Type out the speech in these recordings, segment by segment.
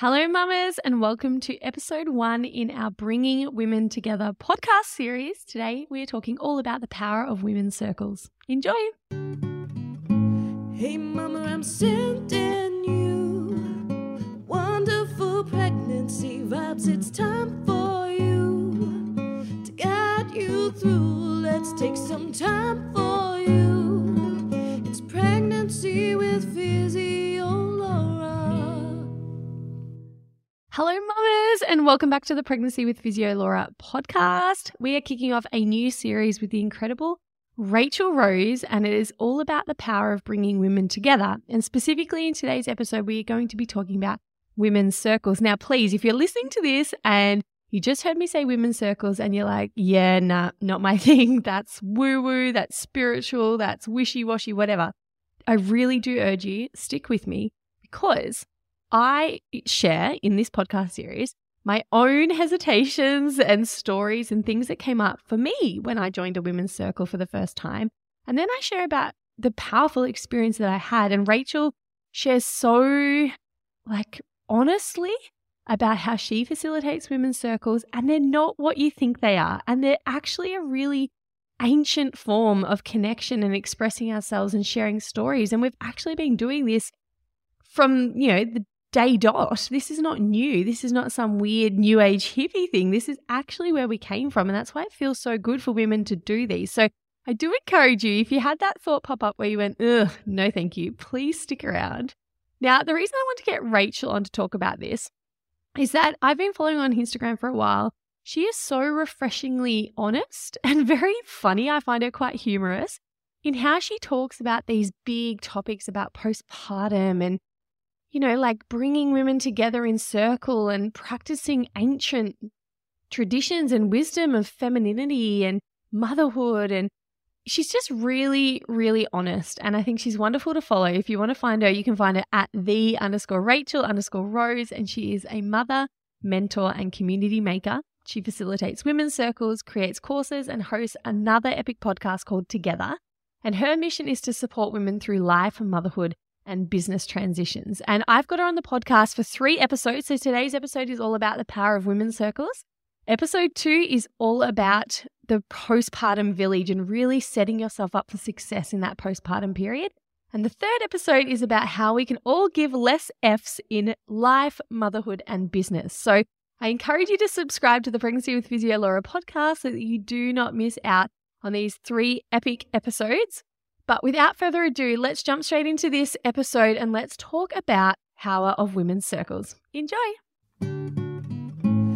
Hello, mamas, and welcome to episode one in our Bringing Women Together podcast series. Today, we are talking all about the power of women's circles. Enjoy! Hey, mama, I'm sending you wonderful pregnancy vibes. It's time for you to guide you through. Let's take some time for you. It's pregnancy with Physio Hello, mamas, and welcome back to the Pregnancy with Physio Laura podcast. We are kicking off a new series with the incredible Rachael Rose, and it is all about the power of bringing women together. And specifically in today's episode, we are going to be talking about women's circles. Now, please, if you're listening to this and you just heard me say women's circles and you're like, yeah, nah, not my thing. That's woo woo, that's spiritual, that's wishy washy, whatever. I really do urge you, stick with me because I share in this podcast series my own hesitations and stories and things that came up for me when I joined a women's circle for the first time. And then I share about the powerful experience that I had. And Rachael shares so, like, honestly about how she facilitates women's circles, and they're not what you think they are. And they're actually a really ancient form of connection and expressing ourselves and sharing stories. And we've actually been doing this from, you know, the day dot. This is not new. This is not some weird new age hippie thing. This is actually where we came from. And that's why it feels so good for women to do these. So I do encourage you, if you had that thought pop up where you went, ugh, no, thank you, please stick around. Now, the reason I want to get Rachael on to talk about this is that I've been following on Instagram for a while. She is so refreshingly honest and very funny. I find her quite humorous in how she talks about these big topics about postpartum and you know, like bringing women together in circle and practicing ancient traditions and wisdom of femininity and motherhood. And she's just really, really honest. And I think she's wonderful to follow. If you want to find her, you can find her at the underscore Rachael underscore Rose. And she is a mother, mentor, and community maker. She facilitates women's circles, creates courses, and hosts another epic podcast called Together. And her mission is to support women through life and motherhood and business transitions. And I've got her on the podcast for three episodes. So today's episode is all about the power of women's circles. Episode two is all about the postpartum village and really setting yourself up for success in that postpartum period. And the third episode is about how we can all give less F's in life, motherhood, and business. So I encourage you to subscribe to the Pregnancy with Physio Laura podcast so that you do not miss out on these three epic episodes. But without further ado, let's jump straight into this episode and let's talk about power of women's circles. Enjoy.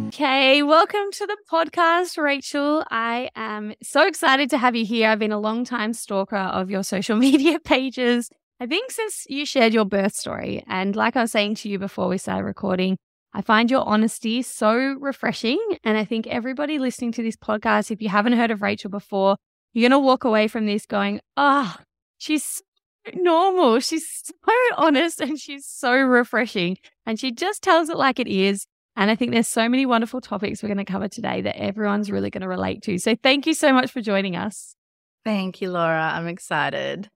Okay, welcome to the podcast, Rachael. I am so excited to have you here. I've been a long time stalker of your social media pages. I think since you shared your birth story. And like I was saying to you before we started recording, I find your honesty so refreshing. And I think everybody listening to this podcast, if you haven't heard of Rachael before, you're going to walk away from this going, oh, she's so normal. She's so honest and she's so refreshing. And she just tells it like it is. And I think there's so many wonderful topics we're going to cover today that everyone's really going to relate to. So thank you so much for joining us. Thank you, Laura. I'm excited.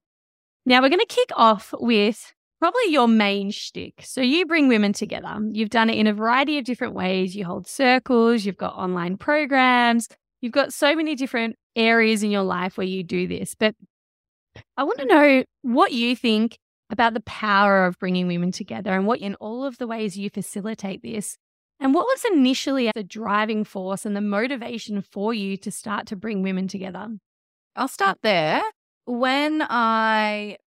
Now we're going to kick off with probably your main shtick. So you bring women together. You've done it in a variety of different ways. You hold circles, you've got online programs, you've got so many different areas in your life where you do this. But I want to mm. know what you think about the power of bringing women together and what in all of the ways you facilitate this. And what was initially the driving force and the motivation for you to start to bring women together? I'll start there. When I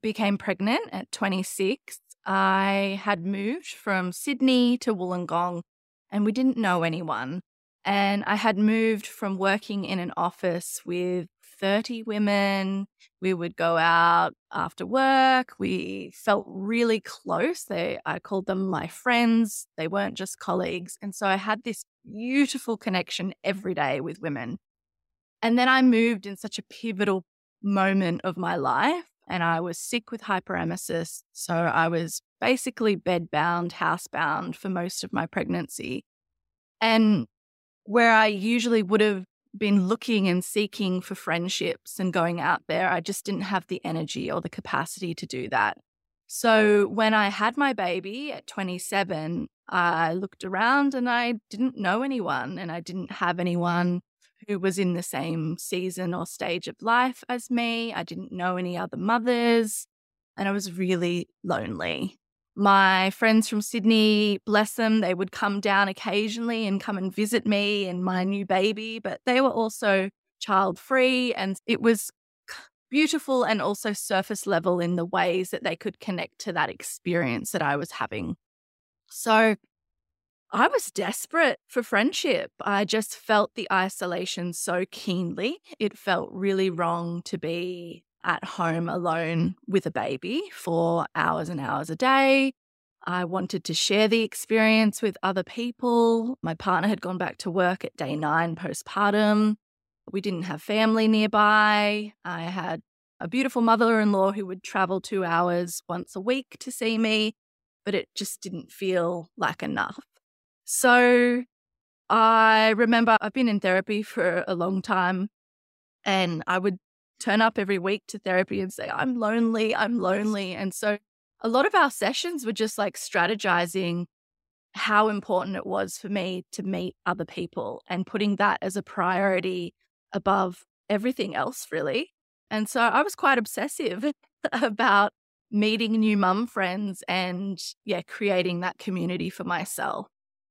became pregnant at 26, I had moved from Sydney to Wollongong and we didn't know anyone. And I had moved from working in an office with 30 women. We would go out after work. We felt really close. They I called them my friends. They weren't just colleagues. And so I had this beautiful connection every day with women. And then I moved in such a pivotal moment of my life and I was sick with hyperemesis. So I was basically bedbound, housebound for most of my pregnancy. And where I usually would have been looking and seeking for friendships and going out there, I just didn't have the energy or the capacity to do that. So when I had my baby at 27, I looked around and I didn't know anyone, and I didn't have anyone who was in the same season or stage of life as me. I didn't know any other mothers, and I was really lonely. My friends from Sydney, bless them, they would come down occasionally and come and visit me and my new baby, but they were also child free. And it was beautiful and also surface level in the ways that they could connect to that experience that I was having. So I was desperate for friendship. I just felt the isolation so keenly. It felt really wrong to be at home alone with a baby for hours and hours a day. I wanted to share the experience with other people. My partner had gone back to work at day nine postpartum. We didn't have family nearby. I had a beautiful mother in law who would travel two hours once a week to see me, but it just didn't feel like enough. So I remember I've been in therapy for a long time and I would turn up every week to therapy and say, I'm lonely, I'm lonely. And so a lot of our sessions were just like strategizing how important it was for me to meet other people and putting that as a priority above everything else, really. And so I was quite obsessive about meeting new mum friends and, yeah, creating that community for myself.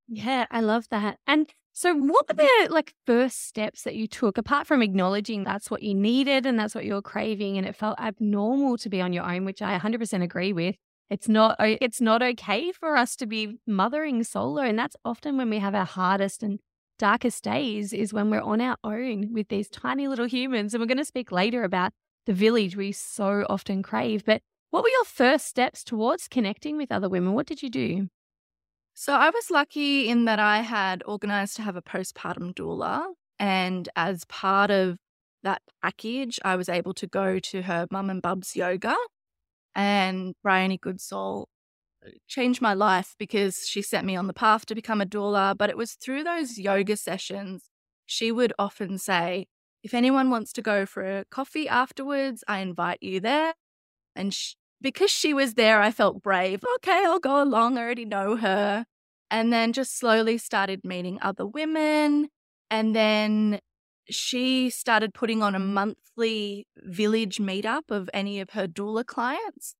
Yeah, I love that. And so, what were the like first steps that you took apart from acknowledging that's what you needed and that's what you were craving, and it felt abnormal to be on your own, which I 100% agree with. It's not it's not okay for us to be mothering solo, and that's often when we have our hardest and darkest days is when we're on our own with these tiny little humans. And we're going to speak later about the village we so often crave. But what were your first steps towards connecting with other women? What did you do? So I was lucky in that I had organized to have a postpartum doula. And as part of that package, I was able to go to her mum and bub's yoga. And Bryony Goodsoul uh, changed my life because she set me on the path to become a doula. But it was through those yoga sessions, she would often say, if anyone wants to go for a coffee afterwards, I invite you there. And she, because she was there, I felt brave. Okay, I'll go along. I already know her. And then just slowly started meeting other women. And then she started putting on a monthly village meetup of any of her doula clients.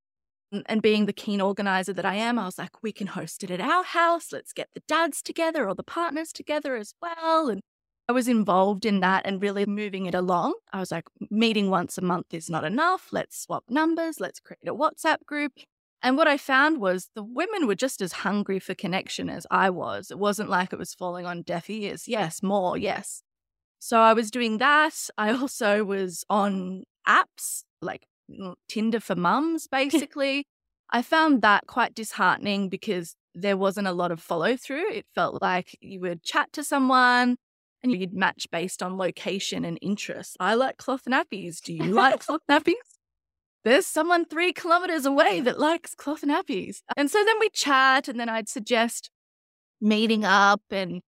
And being the keen organizer that I am, I was like, we can host it at our house. Let's get the dads together or the partners together as well. And I was involved in that and really moving it along. I was like, meeting once a month is not enough. Let's swap numbers. Let's create a WhatsApp group. And what I found was the women were just as hungry for connection as I was. It wasn't like it was falling on deaf ears. Yes, more, yes. So I was doing that. I also was on apps like mm, Tinder for mums, basically. I found that quite disheartening because there wasn't a lot of follow through. It felt like you would chat to someone, and you'd match based on location and interest. I like cloth nappies. Do you like cloth nappies? There's someone three kilometers away that likes cloth nappies. And so then we chat, and then I'd suggest meeting up, and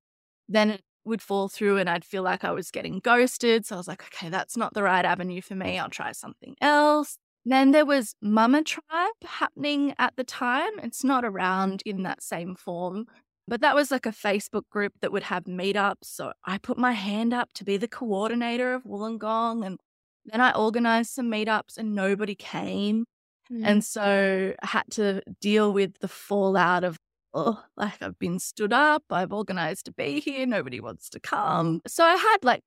then it would fall through, and I'd feel like I was getting ghosted. So I was like, okay, that's not the right avenue for me. I'll try something else. Then there was Mama Tribe happening at the time. It's not around in that same form, but that was like a Facebook group that would have meetups. So I put my hand up to be the coordinator of Wollongong. And then I organized some meetups and nobody came. Mm. And so I had to deal with the fallout of, oh, like I've been stood up, I've organized to be here, nobody wants to come. So I had like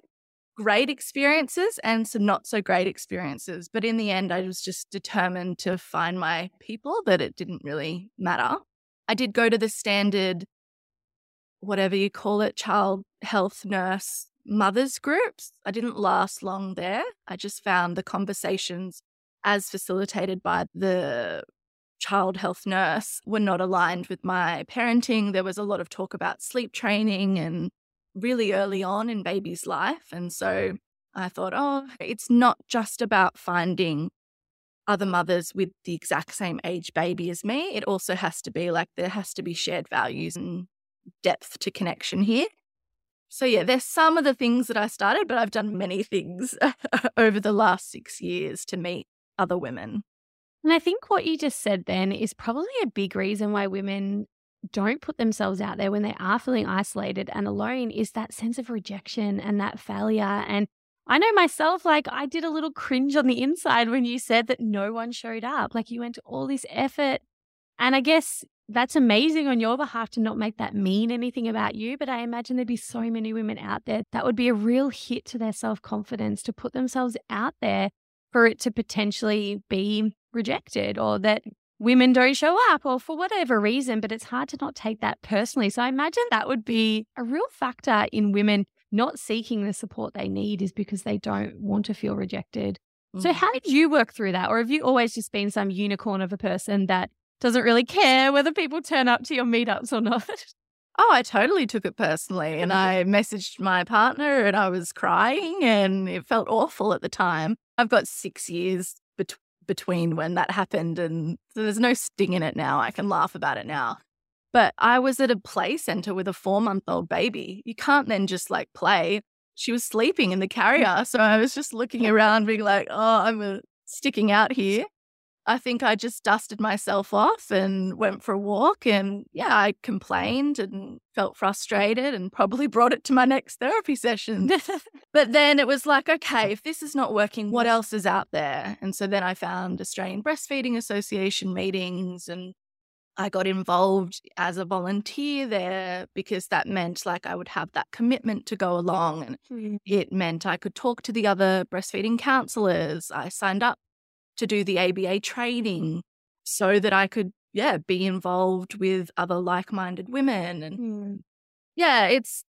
great experiences and some not so great experiences. But in the end, I was just determined to find my people that it didn't really matter. I did go to the standard whatever you call it, child health nurse mothers groups. I didn't last long there. I just found the conversations as facilitated by the child health nurse were not aligned with my parenting. There was a lot of talk about sleep training and really early on in baby's life. And so I thought, oh, it's not just about finding other mothers with the exact same age baby as me. It also has to be like there has to be shared values and depth to connection here. So, yeah, there's some of the things that I started, but I've done many things over the last six years to meet other women. And I think what you just said then is probably a big reason why women don't put themselves out there when they are feeling isolated and alone is that sense of rejection and that failure. And I know myself, like I did a little cringe on the inside when you said that no one showed up. Like you went to all this effort. And I guess that's amazing on your behalf to not make that mean anything about you. But I imagine there'd be so many women out there that would be a real hit to their self confidence to put themselves out there for it to potentially be rejected or that women don't show up or for whatever reason. But it's hard to not take that personally. So I imagine that would be a real factor in women not seeking the support they need is because they don't want to feel rejected. So, Mm. how did you work through that? Or have you always just been some unicorn of a person that doesn't really care whether people turn up to your meetups or not? Oh, I totally took it personally. And I messaged my partner and I was crying and it felt awful at the time. I've got six years bet- between when that happened and there's no sting in it now. I can laugh about it now. But I was at a play center with a four month old baby. You can't then just like play. She was sleeping in the carrier. So I was just looking around, being like, oh, I'm uh, sticking out here. I think I just dusted myself off and went for a walk. And yeah, I complained and felt frustrated and probably brought it to my next therapy session. but then it was like, okay, if this is not working, what else is out there? And so then I found Australian Breastfeeding Association meetings and I got involved as a volunteer there because that meant like I would have that commitment to go along and hmm. it meant I could talk to the other breastfeeding counselors. I signed up to do the ABA training so that I could, yeah, be involved with other like minded women. And Hmm. yeah, it's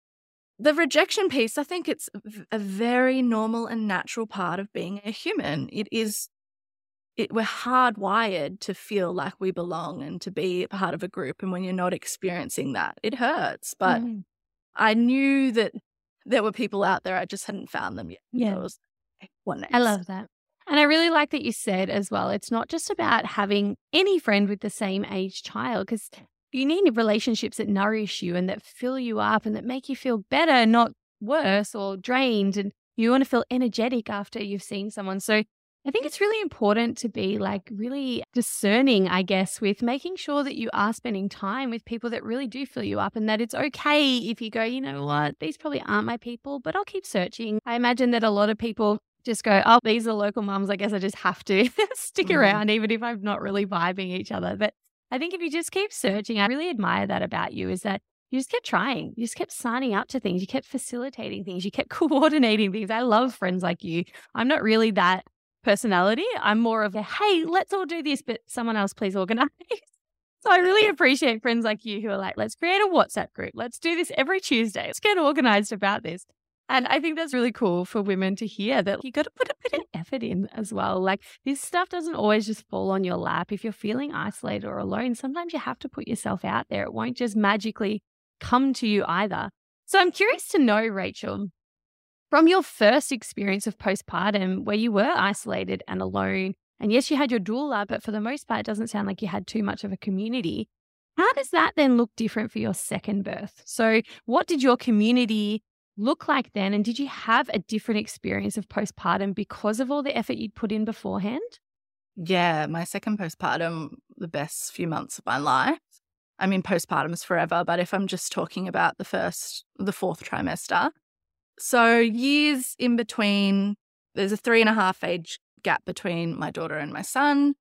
the rejection piece. I think it's a very normal and natural part of being a human. It is, it, we're hardwired to feel like we belong and to be a part of a group. And when you're not experiencing that, it hurts. But Mm. I knew that there were people out there. I just hadn't found them yet. So Yeah. it was, okay, what next? I love that. And I really like that you said as well, it's not just about having any friend with the same age child, because you need relationships that nourish you and that fill you up and that make you feel better, not worse or drained. And you want to feel energetic after you've seen someone. So I think it's really important to be like really discerning, I guess, with making sure that you are spending time with people that really do fill you up and that it's okay if you go, you know what, these probably aren't my people, but I'll keep searching. I imagine that a lot of people just go, oh, these are local mums. I guess I just have to stick Mhm. around, even if I'm not really vibing each other. But I think if you just keep searching, I really admire that about you is that you just kept trying. You just kept signing up to things. You kept facilitating things. You kept coordinating things. I love friends like you. I'm not really that personality. I'm more of a, hey, let's all do this, but someone else please organize. So I really appreciate friends like you who are like, let's create a WhatsApp group. Let's do this every Tuesday. Let's get organized about this. And I think that's really cool for women to hear that you got to put a bit of effort in as well. Like this stuff doesn't always just fall on your lap. If you're feeling isolated or alone, sometimes you have to put yourself out there. It won't just magically come to you either. So I'm curious to know, Rachael, from your first experience of postpartum where you were isolated and alone, and yes, you had your doula, but for the most part, it doesn't sound like you had too much of a community. How does that then look different for your second birth? So, what did your community look like then? And did you have a different experience of postpartum because of all the effort you'd put in beforehand? Yeah, my second postpartum, the best few months of my life. I mean, postpartum's forever, but if I'm just talking about the first, the fourth trimester. So, years in between, there's a three and a half age gap between my daughter and my son.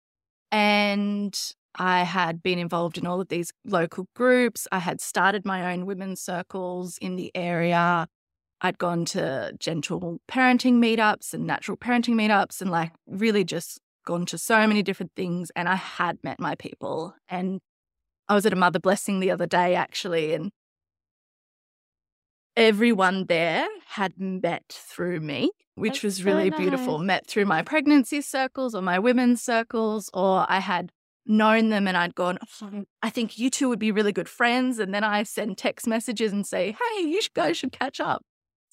And I had been involved in all of these local groups. I had started my own women's circles in the area. I'd gone to gentle parenting meetups and natural parenting meetups and like really just gone to so many different things. And I had met my people. And I was at a mother blessing the other day actually. And everyone there had met through me, which That's was so really beautiful. Met through my pregnancy circles or my women's circles, or I had known them and I'd gone, "Oh, I think you two would be really good friends. And then I send text messages and say, hey, you guys should catch up.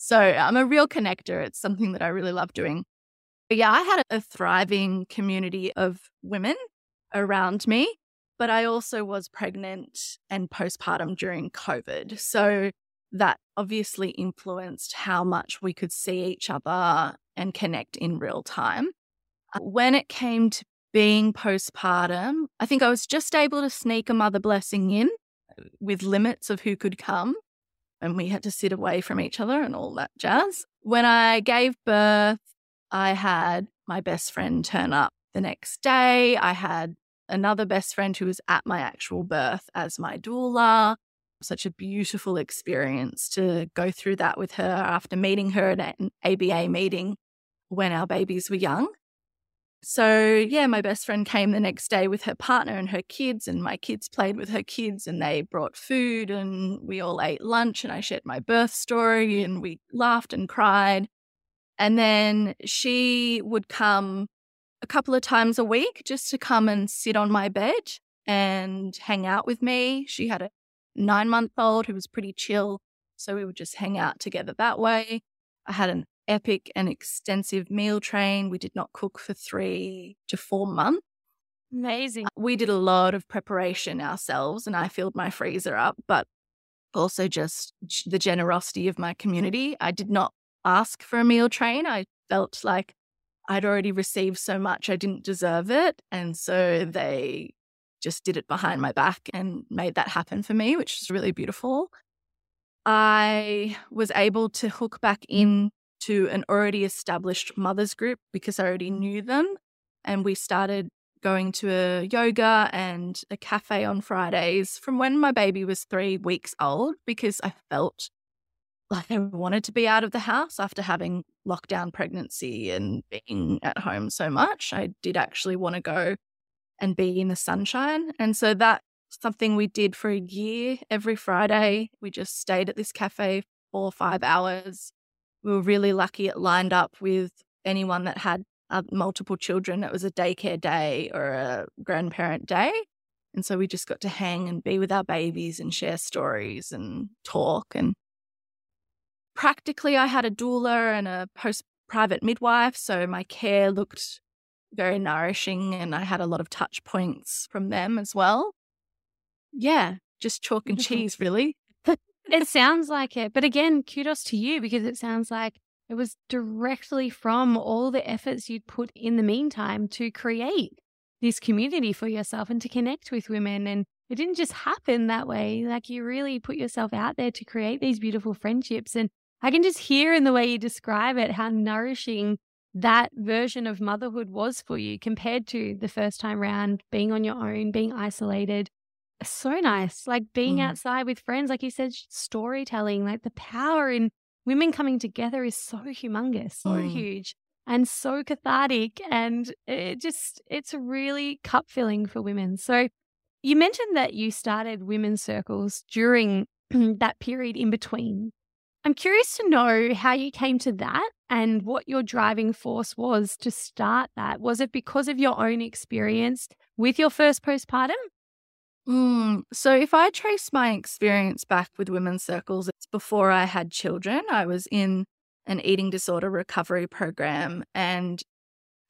So I'm a real connector. It's something that I really love doing. But yeah, I had a thriving community of women around me, but I also was pregnant and postpartum during COVID. So that obviously influenced how much we could see each other and connect in real time. Uh, When it came to being postpartum, I think I was just able to sneak a mother blessing in with limits of who could come. And we had to sit away from each other and all that jazz. When I gave birth, I had my best friend turn up the next day. I had another best friend who was at my actual birth as my doula. Such a beautiful experience to go through that with her after meeting her at an ABA meeting when our babies were young. So, yeah, my best friend came the next day with her partner and her kids, and my kids played with her kids, and they brought food, and we all ate lunch, and I shared my birth story, and we laughed and cried. And then she would come a couple of times a week just to come and sit on my bed and hang out with me. She had a nine month old who was pretty chill. So we would just hang out together that way. I had an epic and extensive meal train. We did not cook for three to four months. Amazing. Uh, we did a lot of preparation ourselves and I filled my freezer up, but also just the generosity of my community. I did not ask for a meal train. I felt like I'd already received so much, I didn't deserve it. And so they just did it behind my back and made that happen for me, which is really beautiful. I was able to hook back in to an already established mothers group because I already knew them. And we started going to a yoga and a cafe on Fridays from when my baby was three weeks old because I felt like I wanted to be out of the house after having lockdown pregnancy and being at home so much. I did actually want to go and be in the sunshine. And so that's something we did for a year every Friday. We just stayed at this cafe four or five hours. We were really lucky it lined up with anyone that had uh, multiple children. It was a daycare day or a grandparent day. And so we just got to hang and be with our babies and share stories and talk. And practically, I had a doula and a post private midwife. So my care looked very nourishing and I had a lot of touch points from them as well. Yeah, just chalk and cheese, really. It sounds like it. But again, kudos to you because it sounds like it was directly from all the efforts you'd put in the meantime to create this community for yourself and to connect with women. And it didn't just happen that way. Like you really put yourself out there to create these beautiful friendships. And I can just hear in the way you describe it how nourishing that version of motherhood was for you compared to the first time round, being on your own, being isolated. So nice. Like being mm. outside with friends, like you said, storytelling, like the power in women coming together is so humongous, so mm. huge and so cathartic. And it just, it's really cup filling for women. So you mentioned that you started women's circles during that period in between I'm curious to know how you came to that and what your driving force was to start that. Was it because of your own experience with your first postpartum? Mm, so, if I trace my experience back with women's circles, it's before I had children. I was in an eating disorder recovery program. And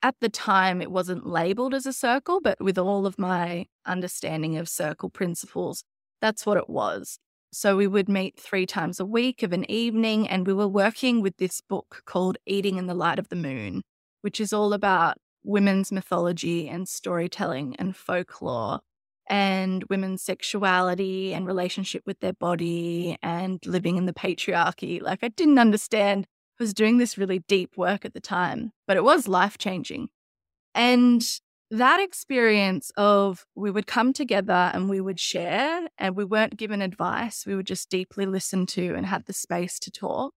at the time, it wasn't labeled as a circle, but with all of my understanding of circle principles, that's what it was. So we would meet three times a week of an evening, and we were working with this book called Eating in the Light of the Moon, which is all about women's mythology and storytelling and folklore and women's sexuality and relationship with their body and living in the patriarchy. Like I didn't understand, I was doing this really deep work at the time, but it was life changing. And that experience of we would come together and we would share and we weren't given advice we would just deeply listen to and had the space to talk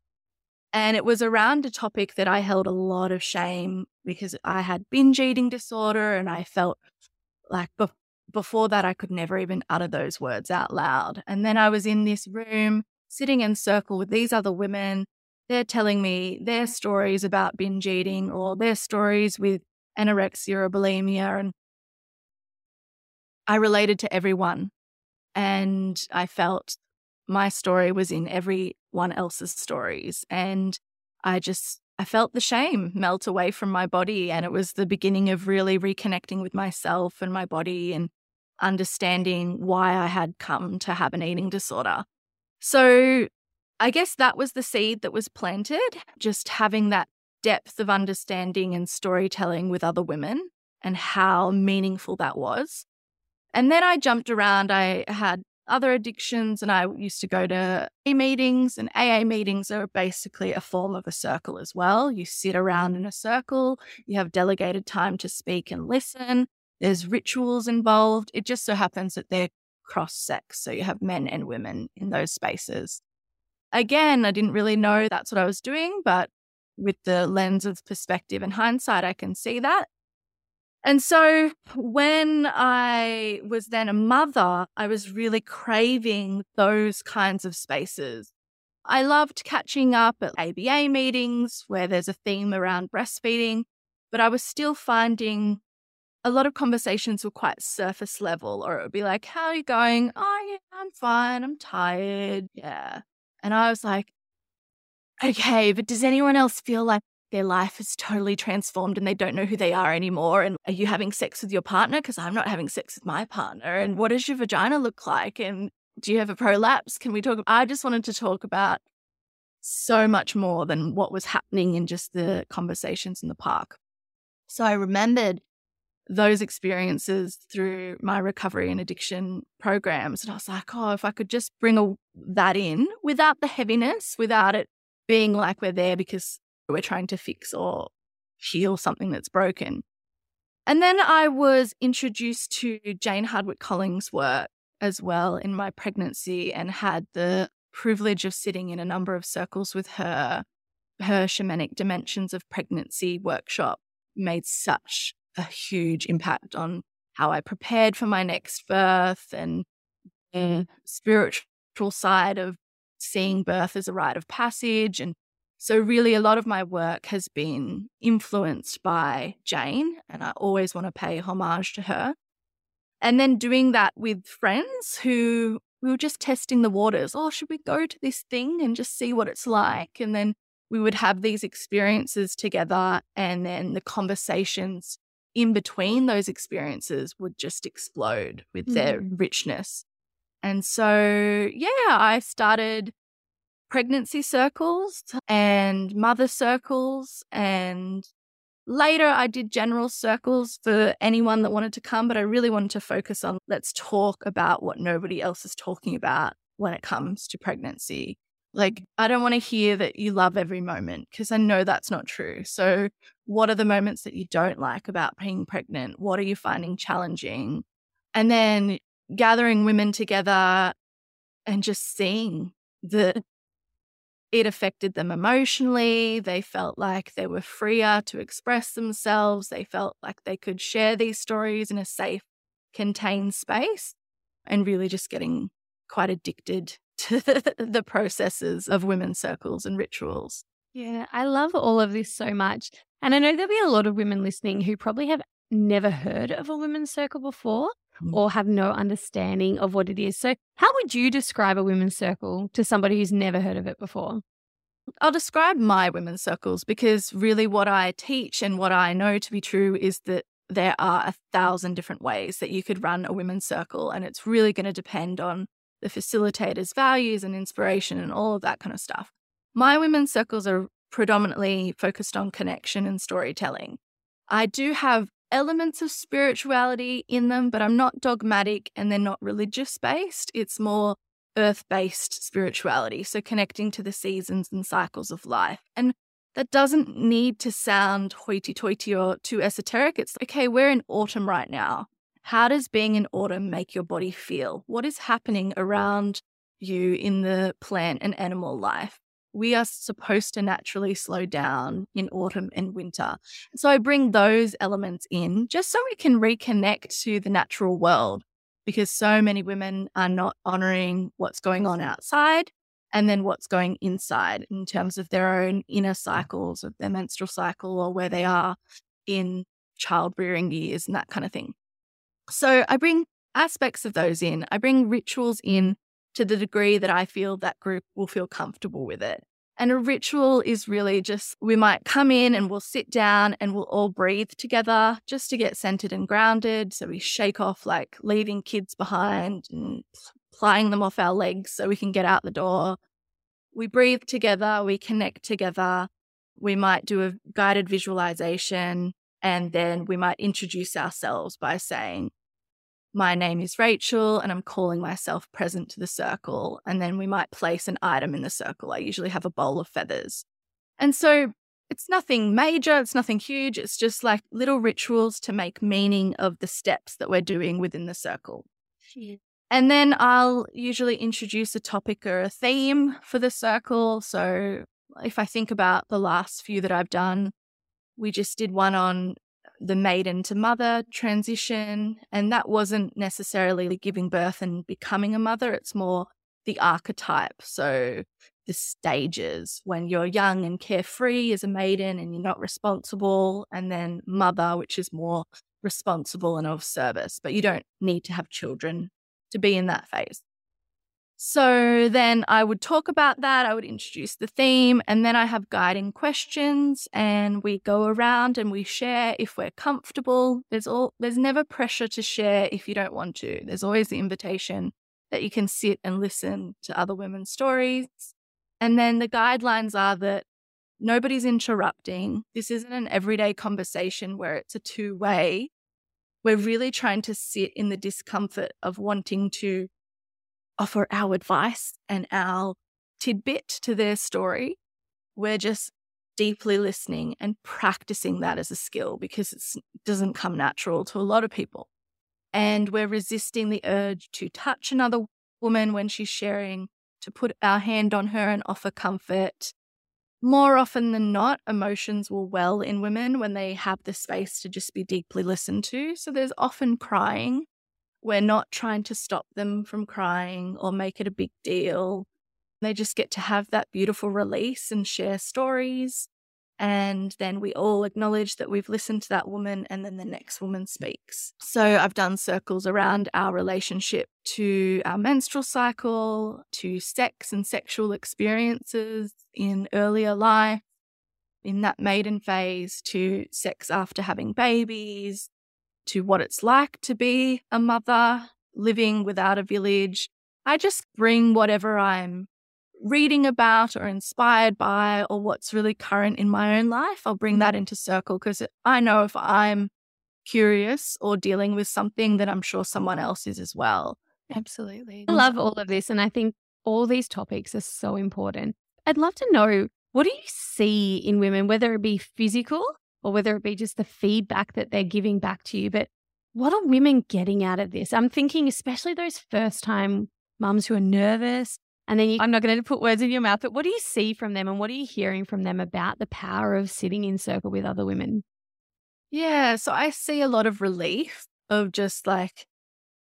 and it was around a topic that i held a lot of shame because i had binge eating disorder and i felt like before that i could never even utter those words out loud and then i was in this room sitting in circle with these other women they're telling me their stories about binge eating or their stories with anorexia or bulimia. And I related to everyone. And I felt my story was in everyone else's stories. And I just, I felt the shame melt away from my body. And it was the beginning of really reconnecting with myself and my body and understanding why I had come to have an eating disorder. So I guess that was the seed that was planted, just having that depth of understanding and storytelling with other women and how meaningful that was. And then I jumped around. I had other addictions. And I used to go to meetings, and AA meetings are basically a form of a circle as well. You sit around in a circle, you have delegated time to speak and listen. There's rituals involved. It just so happens that they're cross sex. So you have men and women in those spaces. Again, I didn't really know that's what I was doing, but with the lens of perspective and hindsight, I can see that. And so when I was then a mother, I was really craving those kinds of spaces. I loved catching up at ABA meetings where there's a theme around breastfeeding, but I was still finding a lot of conversations were quite surface level, or it would be like, How are you going? Oh, yeah, I'm fine. I'm tired. Yeah. And I was like, Okay, but does anyone else feel like their life is totally transformed and they don't know who they are anymore? And are you having sex with your partner? Because I'm not having sex with my partner. And what does your vagina look like? And do you have a prolapse? Can we talk? I just wanted to talk about so much more than what was happening in just the conversations in the park. So I remembered those experiences through my recovery and addiction programs. And I was like, oh, if I could just bring a, that in without the heaviness, without it being like we're there because we're trying to fix or heal something that's broken. And then I was introduced to Jane Hardwicke Collins' work as well in my pregnancy and had the privilege of sitting in a number of circles with her. Her shamanic dimensions of pregnancy workshop made such a huge impact on how I prepared for my next birth and the mm-hmm. spiritual side of seeing birth as a rite of passage. And so, really, a lot of my work has been influenced by Jane, and I always want to pay homage to her. And then doing that with friends who we were just testing the waters. Oh, should we go to this thing and just see what it's like? And then we would have these experiences together, and then the conversations in between those experiences would just explode with mm. their richness. And so, yeah, I started pregnancy circles and mother circles. And later I did general circles for anyone that wanted to come, but I really wanted to focus on let's talk about what nobody else is talking about when it comes to pregnancy. Like, I don't want to hear that you love every moment because I know that's not true. So, what are the moments that you don't like about being pregnant? What are you finding challenging? And then gathering women together and just seeing that mm. it affected them emotionally. They felt like they were freer to express themselves. They felt like they could share these stories in a safe, contained space and really just getting quite addicted to the processes of women's circles and rituals. Yeah, I love all of this so much. And I know there'll be a lot of women listening who probably have never heard of a women's circle before mm. or have no understanding of what it is. So, how would you describe a women's circle to somebody who's never heard of it before? I'll describe my women's circles because really what I teach and what I know to be true is that there are a thousand different ways that you could run a women's circle. And it's really going to depend on the facilitator's values and inspiration and all of that kind of stuff. My women's circles are predominantly focused on connection and storytelling. I do have elements of spirituality in them, but I'm not dogmatic and they're not religious based. It's more earth based spirituality. So connecting to the seasons and cycles of life. And that doesn't need to sound hoity toity or too esoteric. It's okay, we're in autumn right now. How does being in autumn make your body feel? What is happening around you in the plant and animal life? We are supposed to naturally slow down in autumn and winter. So I bring those elements in just so we can reconnect to the natural world because so many women are not honoring what's going on outside and then what's going inside in terms of their own inner cycles of their menstrual cycle or where they are in child rearing years and that kind of thing. So I bring aspects of those in. I bring rituals in to the degree that I feel that group will feel comfortable with it. And a ritual is really just we might come in and we'll sit down and we'll all breathe together just to get centered and grounded. So we shake off like leaving kids behind and plying them off our legs so we can get out the door. We breathe together, we connect together. We might do a guided visualization and then we might introduce ourselves by saying, my name is Rachael and I'm calling myself present to the circle. And then we might place an item in the circle. I usually have a bowl of feathers. And so it's nothing major, it's nothing huge. It's just like little rituals to make meaning of the steps that we're doing within the circle. And then I'll usually introduce a topic or a theme for the circle. So if I think about the last few that I've done, we just did one on the maiden to mother transition. And that wasn't necessarily giving birth and becoming a mother, it's more the archetype. So the stages when you're young and carefree as a maiden and you're not responsible, and then mother, which is more responsible and of service, but you don't need to have children to be in that phase. So then I would talk about that. I would introduce the theme, and then I have guiding questions, and we go around and we share if we're comfortable. There's all there's never pressure to share if you don't want to. There's always the invitation that you can sit and listen to other women's stories. And then the guidelines are that nobody's interrupting. This isn't an everyday conversation where it's a two way. We're really trying to sit in the discomfort of wanting to offer our advice and our tidbit to their story. We're just deeply listening and practicing that as a skill because it doesn't come natural to a lot of people. And we're resisting the urge to touch another woman when she's sharing, to put our hand on her and offer comfort. More often than not, emotions will well in women when they have the space to just be deeply listened to. So there's often crying we're not trying to stop them from crying or make it a big deal. They just get to have that beautiful release and share stories. And then we all acknowledge that we've listened to that woman, and then the next woman speaks. So I've done circles around our relationship to our menstrual cycle, to sex and sexual experiences in earlier life, in that maiden phase, to sex after having babies, to what it's like to be a mother living without a village. I just bring whatever I'm reading about or inspired by or what's really current in my own life. I'll bring that into circle because I know if I'm curious or dealing with something that I'm sure someone else is as well. Absolutely. I love all of this. And I think all these topics are so important. I'd love to know what do you see in women, whether it be physical or whether it be just the feedback that they're giving back to you. But what are women getting out of this? I'm thinking, especially those first time mums who are nervous. And then you, I'm not going to put words in your mouth, but what do you see from them and what are you hearing from them about the power of sitting in circle with other women? Yeah. So I see a lot of relief of just like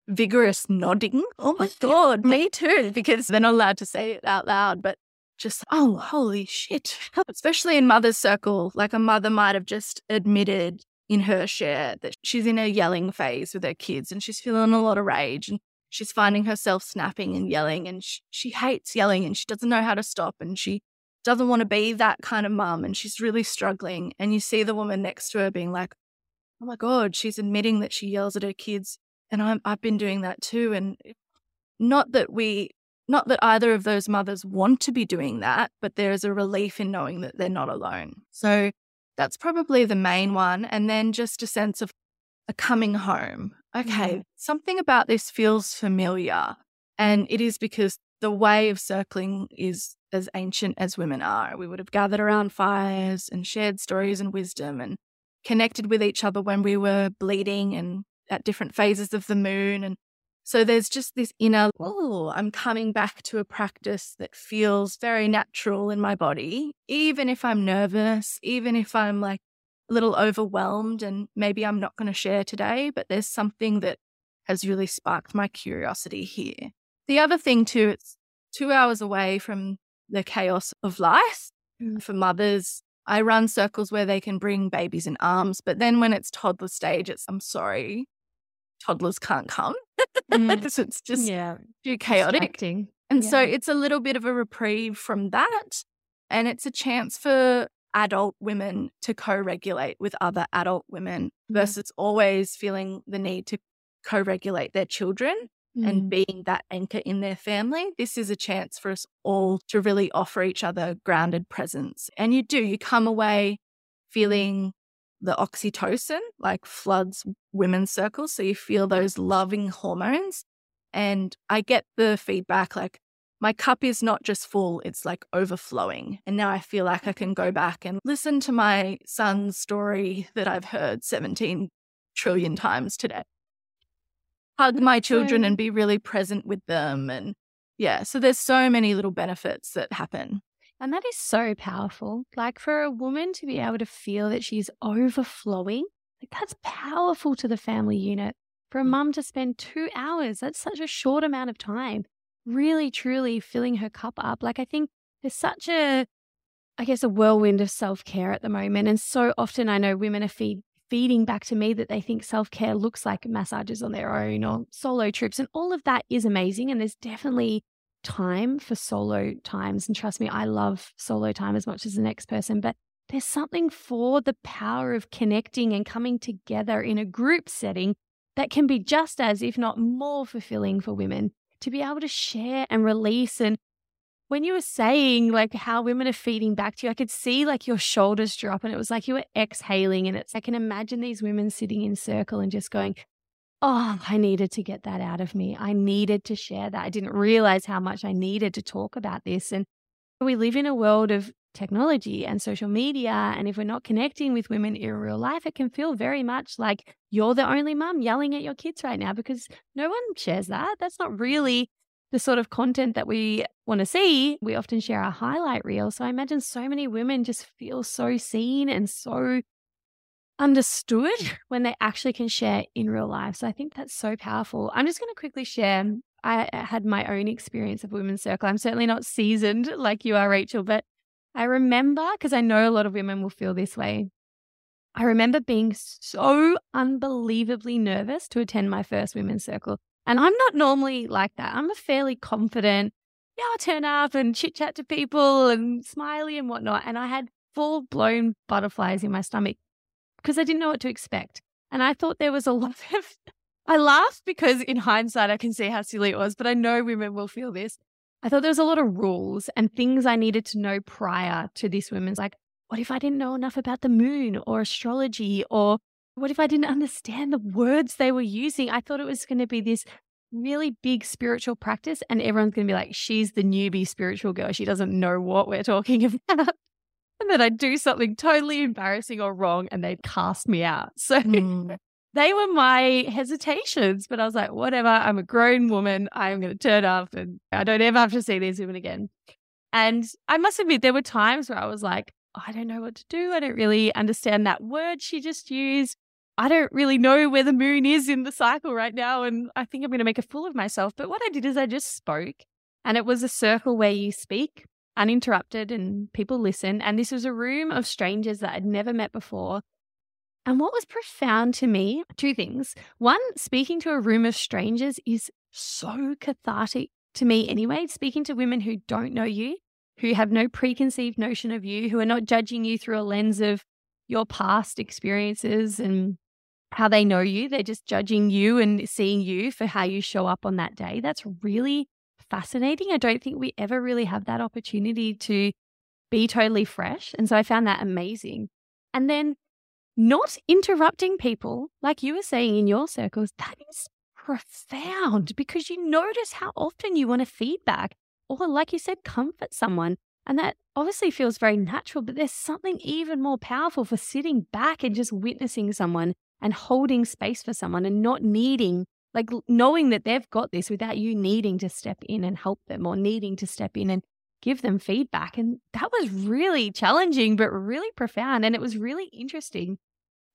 vigorous nodding. Oh my God, me too, because they're not allowed to say it out loud. But just, oh, holy shit. Especially in mother's circle, like a mother might have just admitted in her share that she's in a yelling phase with her kids and she's feeling a lot of rage and she's finding herself snapping and yelling and she, she hates yelling and she doesn't know how to stop and she doesn't want to be that kind of mum and she's really struggling. And you see the woman next to her being like, oh my God, she's admitting that she yells at her kids. And I'm, I've been doing that too. And not that we not that either of those mothers want to be doing that, but there is a relief in knowing that they're not alone. So that's probably the main one. And then just a sense of a coming home. Okay, mm-hmm. something about this feels familiar. And it is because the way of circling is as ancient as women are. We would have gathered around fires and shared stories and wisdom and connected with each other when we were bleeding and at different phases of the moon and so there's just this inner, oh, I'm coming back to a practice that feels very natural in my body, even if I'm nervous, even if I'm like a little overwhelmed and maybe I'm not going to share today, but there's something that has really sparked my curiosity here. The other thing, too, it's two hours away from the chaos of life. Mm. For mothers, I run circles where they can bring babies in arms, but then when it's toddler stage, it's, I'm sorry, toddlers can't come. Mm. it's just yeah. too chaotic. And yeah. so it's a little bit of a reprieve from that. And it's a chance for adult women to co regulate with other adult women mm. versus always feeling the need to co regulate their children mm. and being that anchor in their family. This is a chance for us all to really offer each other grounded presence. And you do, you come away feeling the oxytocin like floods women's circles. So you feel those loving hormones. And I get the feedback like, my cup is not just full, it's like overflowing. And now I feel like I mm-hmm. can go back and listen to my son's story that I've heard 17 trillion times today. Hug my children and be really present with them. And yeah, so there's so many little benefits that happen. And that is so powerful. Like for a woman to be able to feel that she's overflowing, like that's powerful to the family unit. For a mm. mum to spend two hours, that's such a short amount of time, really truly filling her cup up. Like I think there's such a, I guess, a whirlwind of self care at the moment. And so often I know women are feed, feeding back to me that they think self care looks like massages on their own or solo trips. And all of that is amazing. And there's definitely time for solo times. And trust me, I love solo time as much as the next person. But there's something for the power of connecting and coming together in a group setting that can be just as, if not more, fulfilling for women to be able to share and release. And when you were saying like how women are feeding back to you, I could see like your shoulders drop and it was like you were exhaling. And it's, I can imagine these women sitting in circle and just going, Oh, I needed to get that out of me. I needed to share that. I didn't realize how much I needed to talk about this. And we live in a world of technology and social media. And if we're not connecting with women in real life, it can feel very much like you're the only mum yelling at your kids right now because no one shares that. That's not really the sort of content that we want to see. We often share our highlight reel. So I imagine so many women just feel so seen and so understood when they actually can share in real life. So I think that's so powerful. I'm just going to quickly share. I had my own experience of Women's Circle. I'm certainly not seasoned like you are, Rachael, but I remember, because I know a lot of women will feel this way. I remember being so unbelievably nervous to attend my first women's circle. And I'm not normally like that. I'm a fairly confident, yeah, I'll turn up and chit chat to people and smiley and whatnot. And I had full blown butterflies in my stomach because I didn't know what to expect. And I thought there was a lot of, I laugh because in hindsight, I can see how silly it was, but I know women will feel this. I thought there was a lot of rules and things I needed to know prior to this women's like, what if I didn't know enough about the moon or astrology? Or what if I didn't understand the words they were using? I thought it was going to be this really big spiritual practice, and everyone's going to be like, she's the newbie spiritual girl. She doesn't know what we're talking about. And then I'd do something totally embarrassing or wrong, and they'd cast me out. So mm they were my hesitations, but I was like, whatever, I'm a grown woman. I'm going to turn up and I don't ever have to see these women again. And I must admit, there were times where I was like, I don't know what to do. I don't really understand that word she just used. I don't really know where the moon is in the cycle right now. And I think I'm going to make a fool of myself. But what I did is I just spoke, and it was a circle where you speak uninterrupted and people listen. And this was a room of strangers that I'd never met before. And what was profound to me, two things. One, speaking to a room of strangers is so cathartic to me anyway. Speaking to women who don't know you, who have no preconceived notion of you, who are not judging you through a lens of your past experiences and how they know you. They're just judging you and seeing you for how you show up on that day. That's really fascinating. I don't think we ever really have that opportunity to be totally fresh. And so I found that amazing. And then not interrupting people, like you were saying in your circles, that is profound because you notice how often you want to feedback or, like you said, comfort someone. And that obviously feels very natural, but there's something even more powerful for sitting back and just witnessing someone and holding space for someone and not needing, like knowing that they've got this without you needing to step in and help them or needing to step in and give them feedback. And that was really challenging, but really profound. And it was really interesting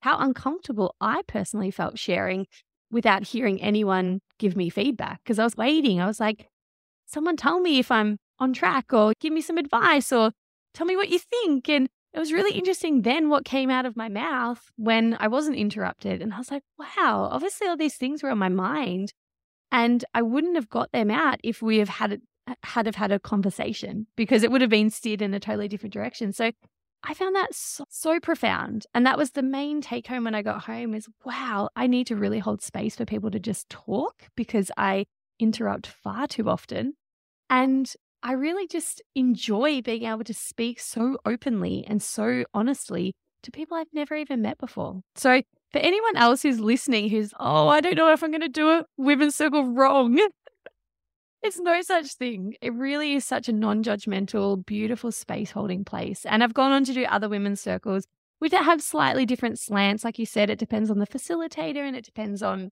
how uncomfortable I personally felt sharing without hearing anyone give me feedback because I was waiting. I was like, someone tell me if I'm on track or give me some advice or tell me what you think. And it was really interesting then what came out of my mouth when I wasn't interrupted. And I was like, wow, obviously all these things were on my mind. And I wouldn't have got them out if we have had had have had a conversation because it would have been steered in a totally different direction. So I found that so, so, profound. And that was the main take home when I got home is wow, I need to really hold space for people to just talk because I interrupt far too often. And I really just enjoy being able to speak so openly and so honestly to people I've never even met before. So, for anyone else who's listening who's, oh, I don't know if I'm going to do a women's circle wrong, it's no such thing. It really is such a non judgmental, beautiful space holding place. And I've gone on to do other women's circles which have slightly different slants. Like you said, it depends on the facilitator and it depends on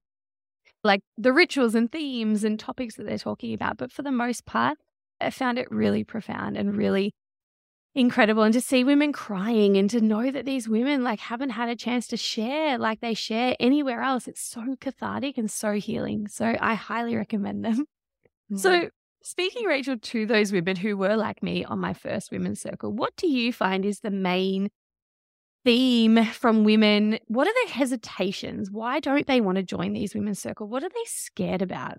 like the rituals and themes and topics that they're talking about. But for the most part, I found it really profound and really incredible. And to see women crying and to know that these women like haven't had a chance to share like they share anywhere else, it's so cathartic and so healing. So I highly recommend them. Mm-hmm. So speaking, Rachael, to those women who were like me on my first women's circle, what do you find is the main theme from women. What are their hesitations? Why don't they want to join these women's circle? What are they scared about?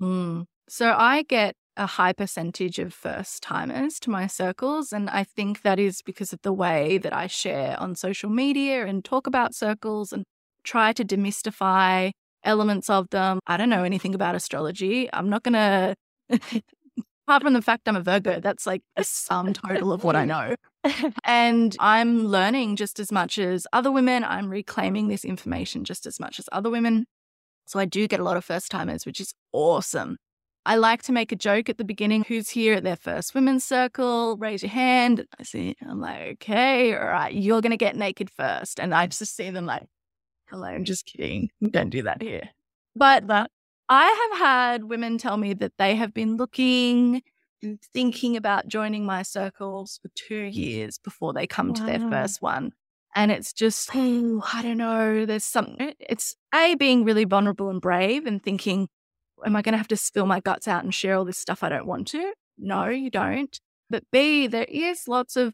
Mm. So I get a high percentage of first timers to my circles. And I think that is because of the way that I share on social media and talk about circles and try to demystify elements of them. I don't know anything about astrology. I'm not going to, apart from the fact I'm a Virgo, that's like a sum total of what I know and I'm learning just as much as other women. I'm reclaiming this information just as much as other women. So I do get a lot of first timers, which is awesome. I like to make a joke at the beginning who's here at their first women's circle? Raise your hand. I see, I'm like, okay, all right, you're going to get naked first. And I just see them like, hello, I'm just kidding. Don't do that here. But, but I have had women tell me that they have been looking and thinking about joining my circles for two years before they come wow. to their first one. And it's just, oh, I don't know, there's something, it's A, being really vulnerable and brave and thinking, am I going to have to spill my guts out and share all this stuff I don't want to? No, you don't. But B, there is lots of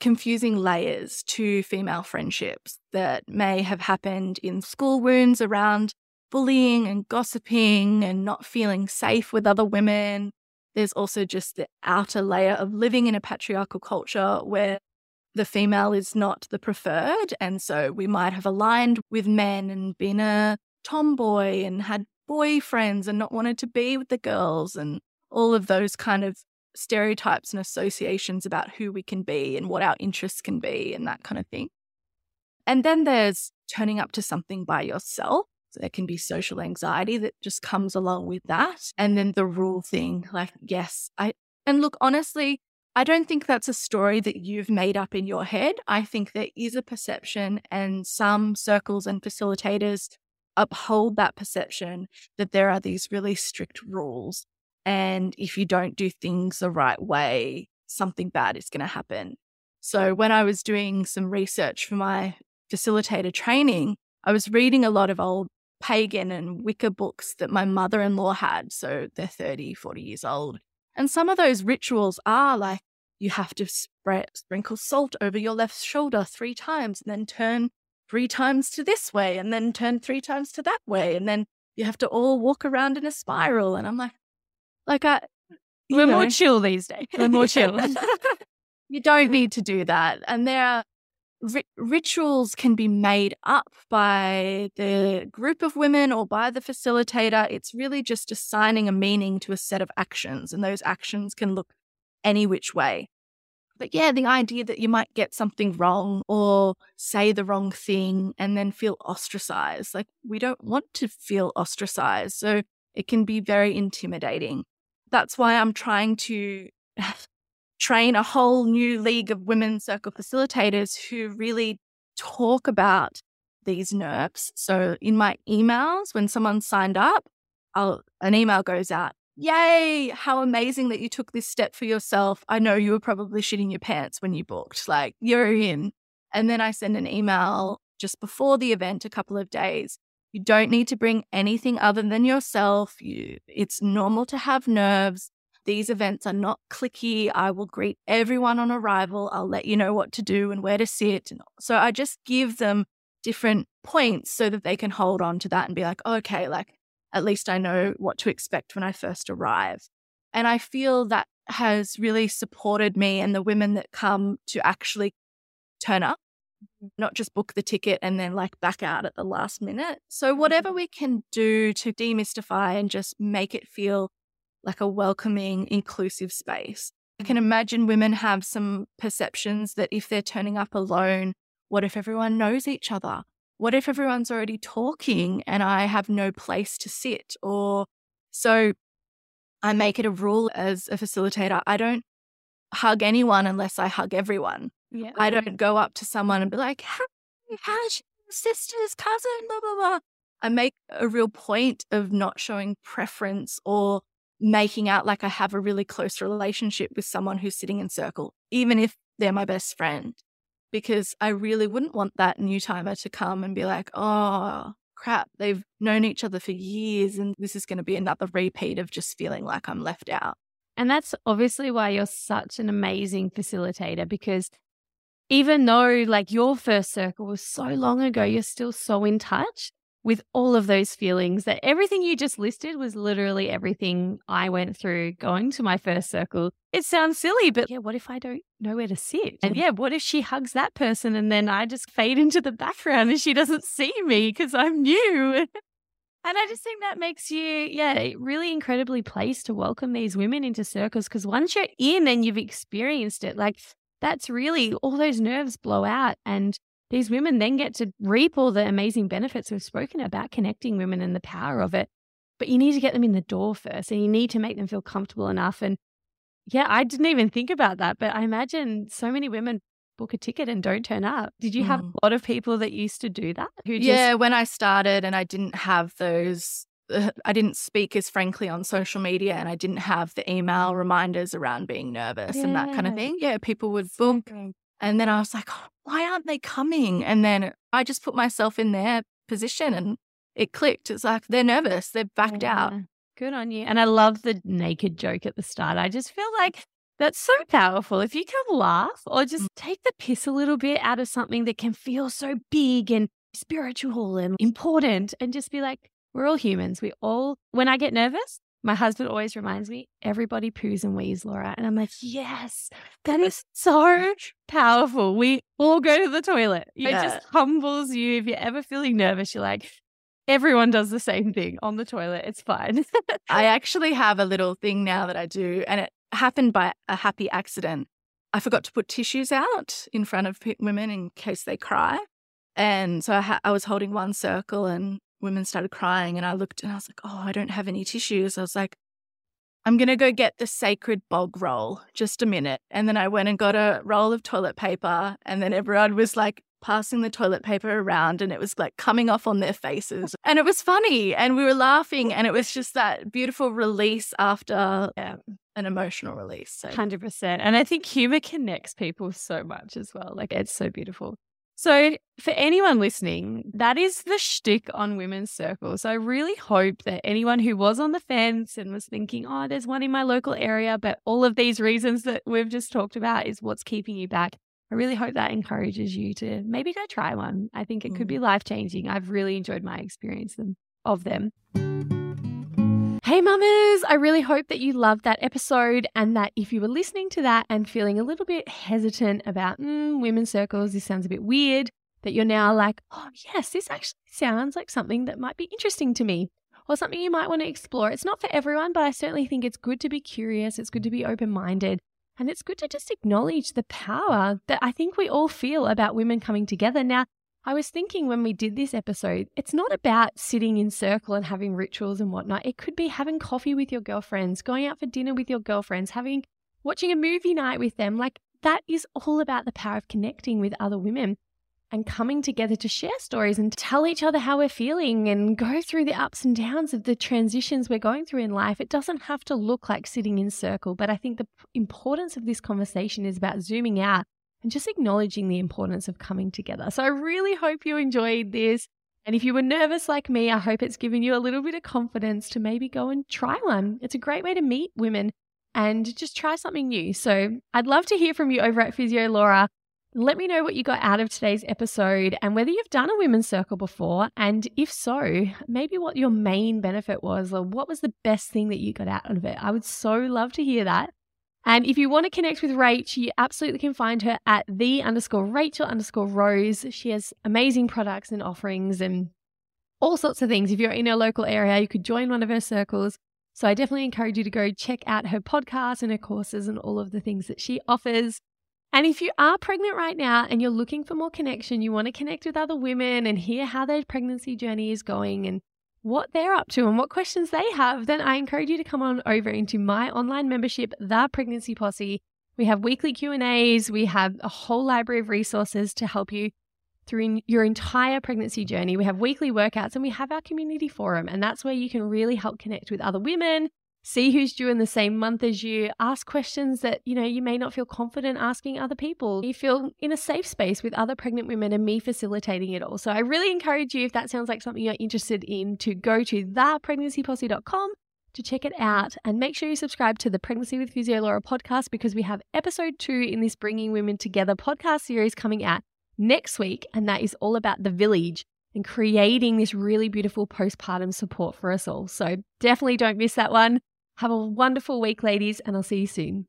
confusing layers to female friendships that may have happened in school wounds around bullying and gossiping and not feeling safe with other women. There's also just the outer layer of living in a patriarchal culture where the female is not the preferred. And so we might have aligned with men and been a tomboy and had boyfriends and not wanted to be with the girls and all of those kind of stereotypes and associations about who we can be and what our interests can be and that kind of thing. And then there's turning up to something by yourself so there can be social anxiety that just comes along with that. And then the rule thing, like, yes, I, and look, honestly, I don't think that's a story that you've made up in your head. I think there is a perception, and some circles and facilitators uphold that perception that there are these really strict rules. And if you don't do things the right way, something bad is going to happen. So when I was doing some research for my facilitator training, I was reading a lot of old pagan and Wicca books that my mother in law had. So they're 30, 40 years old. And some of those rituals are like you have to spread, sprinkle salt over your left shoulder three times and then turn three times to this way and then turn three times to that way. And then you have to all walk around in a spiral. And I'm like, like I, we're know, more chill these days. We're more chill. you don't need to do that. And there are ri- rituals can be made up by the group of women or by the facilitator. It's really just assigning a meaning to a set of actions, and those actions can look any which way. But yeah, the idea that you might get something wrong or say the wrong thing and then feel ostracized. Like, we don't want to feel ostracized. So it can be very intimidating. That's why I'm trying to train a whole new league of women circle facilitators who really talk about these NERPs. So in my emails, when someone signed up, I'll, an email goes out. Yay! How amazing that you took this step for yourself. I know you were probably shitting your pants when you booked. Like, you're in. And then I send an email just before the event, a couple of days. You don't need to bring anything other than yourself. You, it's normal to have nerves. These events are not clicky. I will greet everyone on arrival. I'll let you know what to do and where to sit. So I just give them different points so that they can hold on to that and be like, okay, like at least I know what to expect when I first arrive. And I feel that has really supported me and the women that come to actually turn up, mm-hmm. not just book the ticket and then like back out at the last minute. So, whatever mm-hmm. we can do to demystify and just make it feel like a welcoming, inclusive space. I can imagine women have some perceptions that if they're turning up alone, what if everyone knows each other? What if everyone's already talking and I have no place to sit? Or so I make it a rule as a facilitator. I don't hug anyone unless I hug everyone. Yeah. I don't go up to someone and be like, hey, how's your sister's cousin? Blah, blah, blah. I make a real point of not showing preference or making out like I have a really close relationship with someone who's sitting in circle, even if they're my best friend. Because I really wouldn't want that new timer to come and be like, oh, crap, they've known each other for years and this is going to be another repeat of just feeling like I'm left out. And that's obviously why you're such an amazing facilitator because even though like your first circle was so long ago, you're still so in touch with all of those feelings that everything you just listed was literally everything I went through going to my first circle. It sounds silly, but yeah, what if I don't know where to sit? And yeah, what if she hugs that person and then I just fade into the background and she doesn't see me because I'm new? And I just think that makes you, yeah, really incredibly placed to welcome these women into circles because once you're in and you've experienced it, like that's really all those nerves blow out. And these women then get to reap all the amazing benefits we've spoken about connecting women and the power of it. But you need to get them in the door first and you need to make them feel comfortable enough. And yeah, I didn't even think about that, but I imagine so many women book a ticket and don't turn up. Did you have Mm. a lot of people that used to do that? Who just, yeah, when I started and I didn't have those, uh, I didn't speak as frankly on social media and I didn't have the email reminders around being nervous and that kind of thing. Yeah, people would book. And then I was like, "Oh, why aren't they coming? And then I just put myself in their position and it clicked. It's like they're nervous, they've backed out. Good on you. And I love the naked joke at the start. I just feel like that's so powerful. If you can laugh or just mm. take the piss a little bit out of something that can feel so big and spiritual and important and just be like, we're all humans. We all, when I get nervous, my husband always reminds me, everybody poos and wheezes, Laura. And I'm like, yes, that is so powerful. We all go to the toilet. It just humbles you. If you're ever feeling nervous, you're like, everyone does the same thing on the toilet. It's fine. I actually have a little thing now that I do, and it happened by a happy accident. I forgot to put tissues out in front of women in case they cry. And so I, ha- I was holding one circle, and women started crying. And I looked and I was like, oh, I don't have any tissues. I was like, I'm going to go get the sacred bog roll, just a minute. And then I went and got a roll of toilet paper. And then everyone was like passing the toilet paper around and it was like coming off on their faces. And it was funny and we were laughing. And it was just that beautiful release after Yeah. an emotional release. So, 100%. And I think humor connects people so much as well. Like it's so beautiful. So, for anyone listening, that is the shtick on women's circles. I really hope that anyone who was on the fence and was thinking, oh, there's one in my local area, but all of these reasons that we've just talked about is what's keeping you back. I really hope that encourages you to maybe go try one. I think it could be mm. life changing. I've really enjoyed my experience of them. Hey, mamas, I really hope that you loved that episode and that if you were listening to that and feeling a little bit hesitant about mm, women's circles, this sounds a bit weird, that you're now like, oh, yes, this actually sounds like something that might be interesting to me or something you might want to explore. It's not for everyone, but I certainly think it's good to be curious, it's good to be open minded, and it's good to just acknowledge the power that I think we all feel about women coming together. Now, I was thinking when we did this episode, it's not about sitting in circle and having rituals and whatnot. It could be having coffee with your girlfriends, going out for dinner with your girlfriends, having watching a movie night with them. Like that is all about the power of connecting with other women and coming together to share stories and tell each other how we're feeling and go through the ups and downs of the transitions we're going through in life. It doesn't have to look like sitting in circle, but I think the importance of this conversation is about zooming out and just acknowledging the importance of coming together. So I really hope you enjoyed this. And if you were nervous like me, I hope it's given you a little bit of confidence to maybe go and try one. It's a great way to meet women and just try something new. So I'd love to hear from you over at Physio Laura. Let me know what you got out of today's episode and whether you've done a women's circle before. And if so, maybe what your main benefit was or what was the best thing that you got out of it. I would so love to hear that. And if you want to connect with Rach, you absolutely can find her at the underscore Rachael underscore Rose. She has amazing products and offerings and all sorts of things. If you're in her local area, you could join one of her circles. So I definitely encourage you to go check out her podcast and her courses and all of the things that she offers. And if you are pregnant right now and you're looking for more connection, you want to connect with other women and hear how their pregnancy journey is going and what they're up to and what questions they have, then I encourage you to come on over into my online membership, The Pregnancy Posse. We have weekly Q&As, we have a whole library of resources to help you through your entire pregnancy journey. We have weekly workouts and we have our community forum, and that's where you can really help connect with other women, see who's due in the same month as you, ask questions that, you know, you may not feel confident asking other people. You feel in a safe space with other pregnant women and me facilitating it all. So I really encourage you if that sounds like something you're interested in to go to thepregnancyposse.com to check it out and make sure you subscribe to the Pregnancy with Physio Laura podcast because we have episode 2 in this Bringing Women Together podcast series coming out next week and that is all about the village and creating this really beautiful postpartum support for us all. So definitely don't miss that one. Have a wonderful week, ladies, and I'll see you soon.